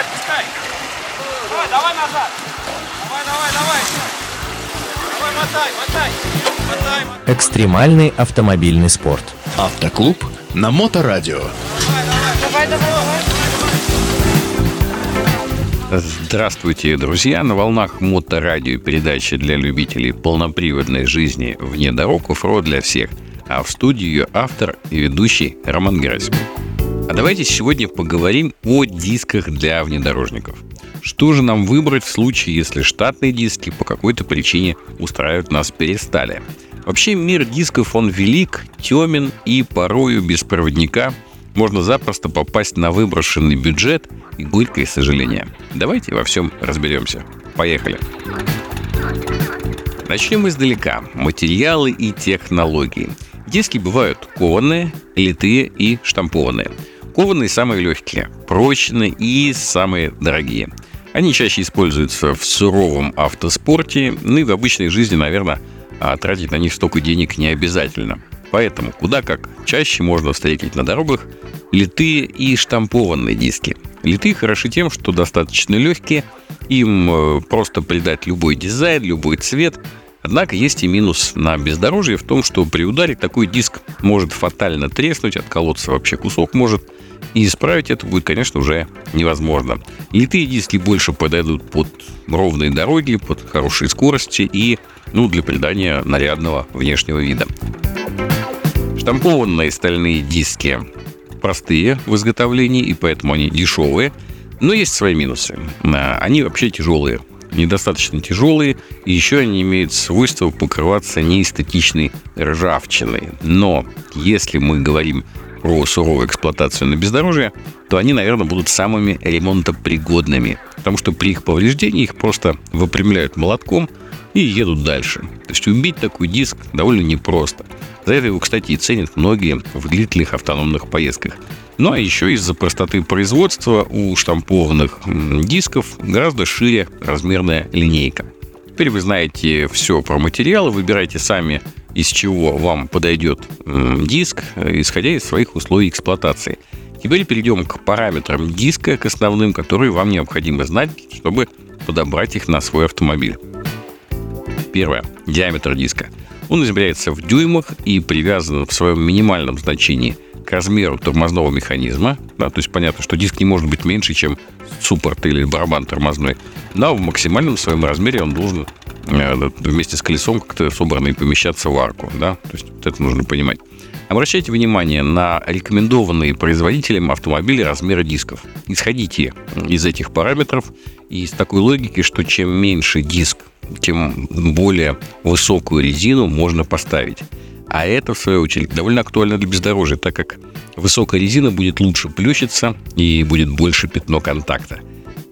давай, отпускай. Давай, давай назад. Давай, давай, давай. Давай, мотай, мотай. Мотай, мотай. Экстремальный автомобильный спорт. Автоклуб на Моторадио. Давай, давай, давай. Здравствуйте, друзья! На волнах моторадио передачи для любителей полноприводной жизни вне дорог оффроуд для всех. А в студии ее автор и ведущий Роман Герасимов. А давайте сегодня поговорим о дисках для внедорожников. Что же нам выбрать в случае, если штатные диски по какой-то причине устраивать нас перестали? Вообще мир дисков он велик, темен и порою без проводника можно запросто попасть на выброшенный бюджет и горькое сожаление. Давайте во всем разберемся. Поехали. Начнем издалека. Материалы и технологии. Диски бывают кованые, литые и штампованные. Кованые самые легкие, прочные и самые дорогие. Они чаще используются в суровом автоспорте, ну и в обычной жизни, наверное, а тратить на них столько денег не обязательно. Поэтому куда как чаще можно встретить на дорогах литые и штампованные диски. Литые хороши тем, что достаточно легкие, им э, просто придать любой дизайн, любой цвет. Однако есть и минус на бездорожье в том, что при ударе такой диск может фатально треснуть, отколоться вообще кусок может, и исправить это будет, конечно, уже невозможно. Литые диски больше подойдут под ровные дороги, под хорошие скорости и ну, для придания нарядного внешнего вида. Штампованные стальные диски простые в изготовлении, и поэтому они дешевые. Но есть свои минусы. А, они вообще тяжелые, недостаточно тяжелые, и еще они имеют свойство покрываться неэстетичной ржавчиной. Но если мы говорим про суровую эксплуатацию на бездорожье, то они, наверное, будут самыми ремонтопригодными, потому что при их повреждении их просто выпрямляют молотком и едут дальше. То есть убить такой диск довольно непросто. За это его, кстати, и ценят многие в длительных автономных поездках. Ну а еще из-за простоты производства у штампованных дисков гораздо шире размерная линейка. Теперь вы знаете все про материалы, выбирайте сами, из чего вам подойдет диск, исходя из своих условий эксплуатации. Теперь перейдем к параметрам диска, к основным, которые вам необходимо знать, чтобы подобрать их на свой автомобиль. Первое. Диаметр диска. Он измеряется в дюймах и привязан в своем минимальном значении размеру тормозного механизма. Да, то есть понятно, что диск не может быть меньше, чем суппорт или барабан тормозной. Но в максимальном своем размере он должен э, вместе с колесом как-то собранный помещаться в арку. Да? То есть вот это нужно понимать. Обращайте внимание на рекомендованные производителем автомобиля размеры дисков. Исходите из этих параметров и из такой логики, что чем меньше диск тем более высокую резину можно поставить. А это, в свою очередь, довольно актуально для бездорожья, так как высокая резина будет лучше плющиться и будет больше пятно контакта.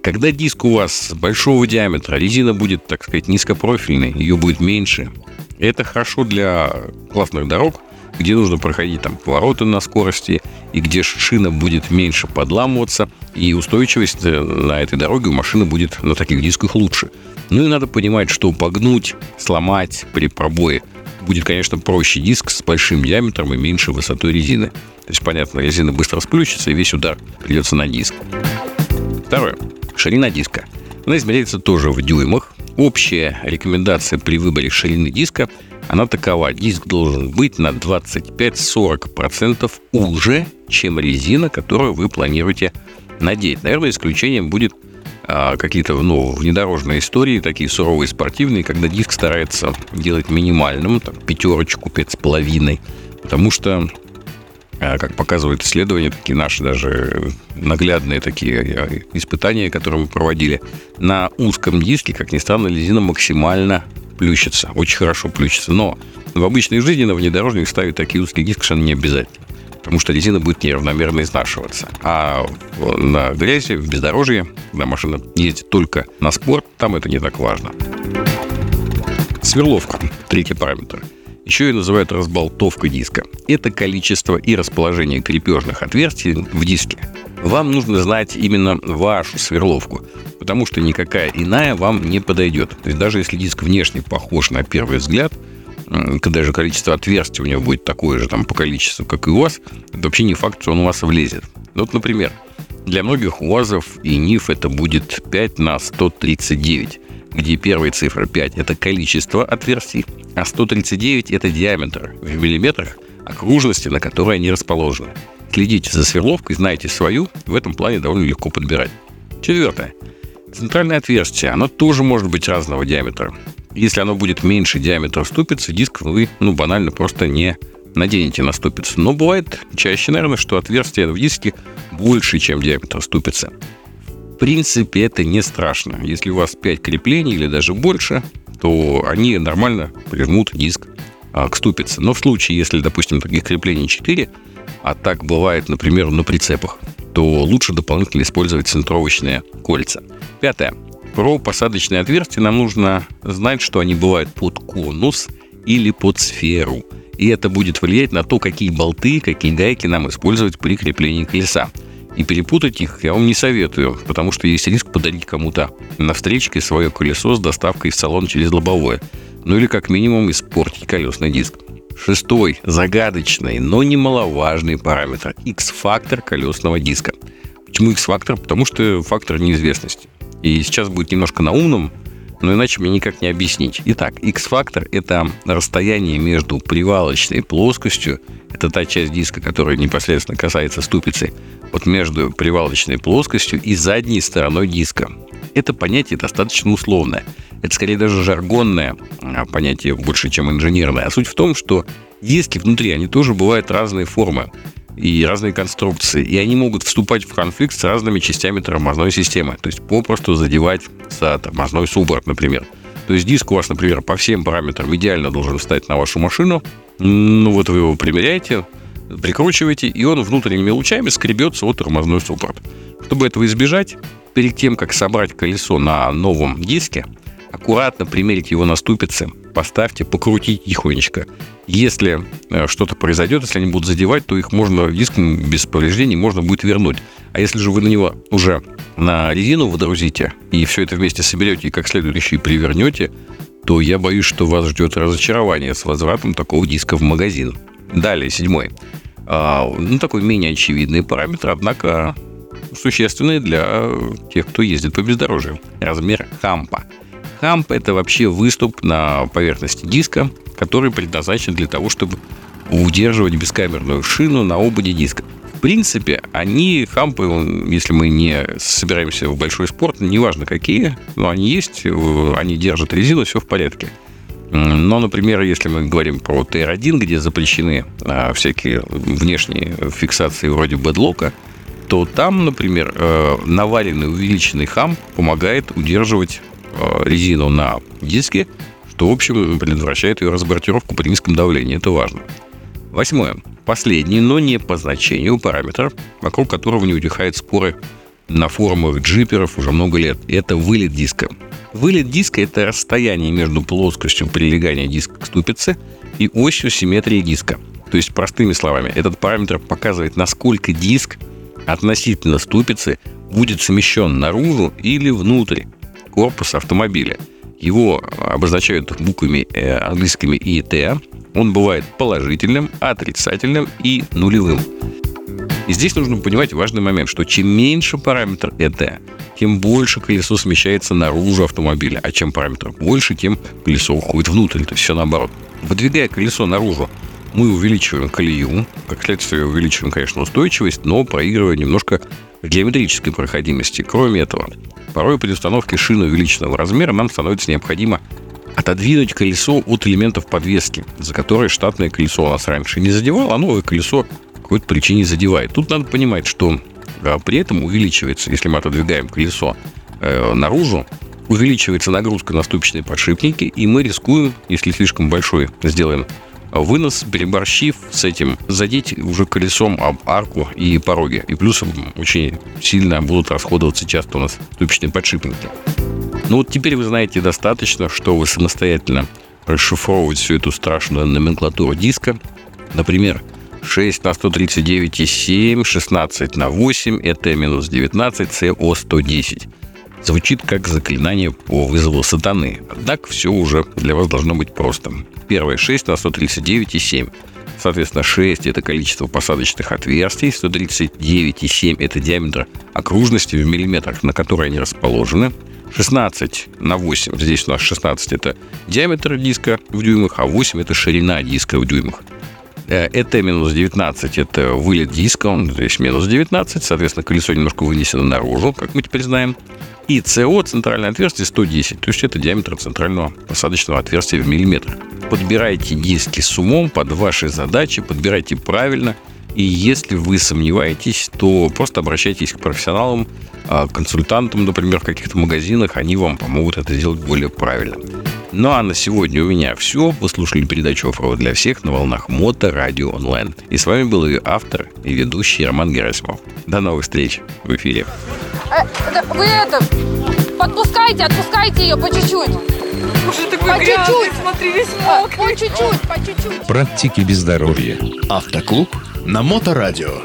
Когда диск у вас большого диаметра, резина будет, так сказать, низкопрофильной, ее будет меньше. Это хорошо для классных дорог, где нужно проходить там повороты на скорости, и где шина будет меньше подламываться, и устойчивость э, на этой дороге у машины будет на таких дисках лучше. Ну и надо понимать, что погнуть, сломать при пробое будет, конечно, проще диск с большим диаметром и меньшей высотой резины. То есть, понятно, резина быстро сплющится, и весь удар придется на диск. Второе. Ширина диска. Она измеряется тоже в дюймах. Общая рекомендация при выборе ширины диска – она такова. Диск должен быть на 25-40% уже, чем резина, которую вы планируете надеть. Наверное, исключением будет какие-то ну, внедорожные истории, такие суровые спортивные, когда диск старается делать минимальным, там, пятерочку, пять с половиной, потому что а, как показывают исследования, такие наши даже наглядные такие а, испытания, которые мы проводили, на узком диске, как ни странно, резина максимально плющится, очень хорошо плющится. Но в обычной жизни на внедорожник ставить такие узкие диски совершенно не обязательно. Потому что резина будет неравномерно изнашиваться. А на грязи, в бездорожье, когда машина ездит только на спорт, там это не так важно. Сверловка. Третий параметр. Еще ее называют разболтовка диска. Это количество и расположение крепежных отверстий в диске. Вам нужно знать именно вашу сверловку потому что никакая иная вам не подойдет. То даже если диск внешне похож на первый взгляд, когда же количество отверстий у него будет такое же там по количеству, как и у вас, это вообще не факт, что он у вас влезет. Вот, например, Для многих УАЗов и НИФ это будет 5 на 139, где первая цифра 5 – это количество отверстий, а 139 – это диаметр в миллиметрах окружности, на которой они расположены. Следите за сверловкой, знаете свою, в этом плане довольно легко подбирать. Четвертое. Центральное отверстие, оно тоже может быть разного диаметра. Если оно будет меньше диаметра ступицы, диск вы, ну, банально просто не наденете на ступицу. Но бывает чаще, наверное, что отверстие в диске больше, чем диаметр ступицы. В принципе, это не страшно. Если у вас 5 креплений или даже больше, то они нормально прижмут диск а, к ступице. Но в случае, если, допустим, таких креплений 4, а так бывает, например, на прицепах, то лучше дополнительно использовать центровочные кольца. Пятое. Про посадочные отверстия нам нужно знать, что они бывают под конус или под сферу. И это будет влиять на то, какие болты, какие гайки нам использовать при креплении колеса. И перепутать их я вам не советую, потому что есть риск подарить кому-то на встречке свое колесо с доставкой в салон через лобовое. Ну или как минимум испортить колесный диск. Шестой, загадочный, но немаловажный параметр – X-фактор колесного диска. Почему X-фактор? Потому что фактор неизвестности. И сейчас будет немножко на умном, но иначе мне никак не объяснить. Итак, X-фактор – это расстояние между привалочной плоскостью, это та часть диска, которая непосредственно касается ступицы, вот между привалочной плоскостью и задней стороной диска. Это понятие достаточно условное. Это скорее даже жаргонное а, понятие больше, чем инженерное. А суть в том, что диски внутри, они тоже бывают разные формы и разные конструкции, и они могут вступать в конфликт с разными частями тормозной системы, то есть попросту задевать за тормозной суппорт, например. То есть диск у вас, например, по всем параметрам идеально должен встать на вашу машину, ну вот вы его примеряете, прикручиваете, и он внутренними лучами скребется от тормозной суппорт. Чтобы этого избежать, перед тем, как собрать колесо на новом диске, аккуратно примерить его на ступицы, поставьте, покрутите тихонечко. Если э, что-то произойдет, если они будут задевать, то их можно, диск без повреждений можно будет вернуть. А если же вы на него уже на резину водрузите и все это вместе соберете и как следует еще и привернете, то я боюсь, что вас ждет разочарование с возвратом такого диска в магазин. Далее, седьмой. А, ну, такой менее очевидный параметр, однако существенный для тех, кто ездит по бездорожью. Размер хампа – Хамп – это вообще выступ на поверхности диска, который предназначен для того, чтобы удерживать бескамерную шину на ободе диска. В принципе, они, хампы, если мы не собираемся в большой спорт, неважно какие, но они есть, они держат резину, все в порядке. Но, например, если мы говорим про TR1, где запрещены а, всякие внешние фиксации вроде бедлока, то там, например, э, наваренный увеличенный хам помогает удерживать Э, резину на диске, что, в общем, предотвращает ее разбортировку при низком давлении. Это важно. Восьмое. Последний, но не по значению параметр, вокруг которого не утихают споры на форумах джиперов уже много лет. Это вылет диска. Вылет диска – это расстояние между плоскостью прилегания диска к ступице и осью симметрии диска. То есть, простыми словами, этот параметр показывает, насколько диск относительно ступицы будет смещен наружу или внутрь корпус автомобиля. Его обозначают буквами э, английскими И, Т. Он бывает положительным, отрицательным и нулевым. И здесь нужно понимать важный момент, что чем меньше параметр ЭТ, тем больше колесо смещается наружу автомобиля, а чем параметр больше, тем колесо уходит внутрь, то есть все наоборот. Выдвигая колесо наружу, мы увеличиваем колею, как следствие увеличиваем, конечно, устойчивость, но проигрывая немножко геометрической проходимости. Кроме этого, порой при установке шины увеличенного размера нам становится необходимо отодвинуть колесо от элементов подвески, за которые штатное колесо у нас раньше не задевало, а новое колесо какой-то причине задевает. Тут надо понимать, что а, при этом увеличивается, если мы отодвигаем колесо э, наружу, увеличивается нагрузка на ступичные подшипники, и мы рискуем, если слишком большой сделаем вынос, переборщив с этим, задеть уже колесом об арку и пороги. И плюсом очень сильно будут расходоваться часто у нас ступичные подшипники. Ну вот теперь вы знаете достаточно, что вы самостоятельно расшифровывать всю эту страшную номенклатуру диска. Например, 6 на 139,7, 16 на 8, это минус 19, СО 110. Звучит как заклинание по вызову сатаны. Однако все уже для вас должно быть просто. Первое 6 на 139,7. Соответственно, 6 – это количество посадочных отверстий, 139,7 – это диаметр окружности в миллиметрах, на которой они расположены. 16 на 8, здесь у нас 16 – это диаметр диска в дюймах, а 8 – это ширина диска в дюймах. Это минус 19 – это вылет диска, он здесь минус 19, соответственно, колесо немножко вынесено наружу, как мы теперь знаем. И СО, центральное отверстие, 110, то есть это диаметр центрального посадочного отверстия в миллиметр. Подбирайте диски с умом под ваши задачи, подбирайте правильно. И если вы сомневаетесь, то просто обращайтесь к профессионалам, а, консультантам, например, в каких-то магазинах, они вам помогут это сделать более правильно. Ну а на сегодня у меня все. Вы слушали передачу «Оффроуд для всех» на волнах Мото Радио Онлайн. И с вами был ее автор и ведущий Роман Герасимов. До новых встреч в эфире. Э, вы это, подпускайте, отпускайте ее по чуть-чуть. Уже такой По грязный, чуть-чуть. смотри, весь А, мокрый. По чуть-чуть, по чуть-чуть. Практики без здоровья. Автоклуб на Моторадио.